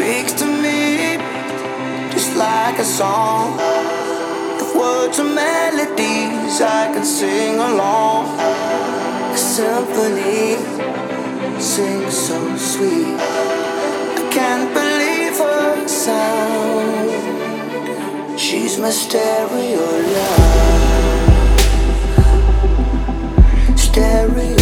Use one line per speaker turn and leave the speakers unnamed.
Speaks to me just like a song. The words are melodies I can sing along. A symphony sings so sweet. I can't believe her sound. She's my stereo love. Stereo.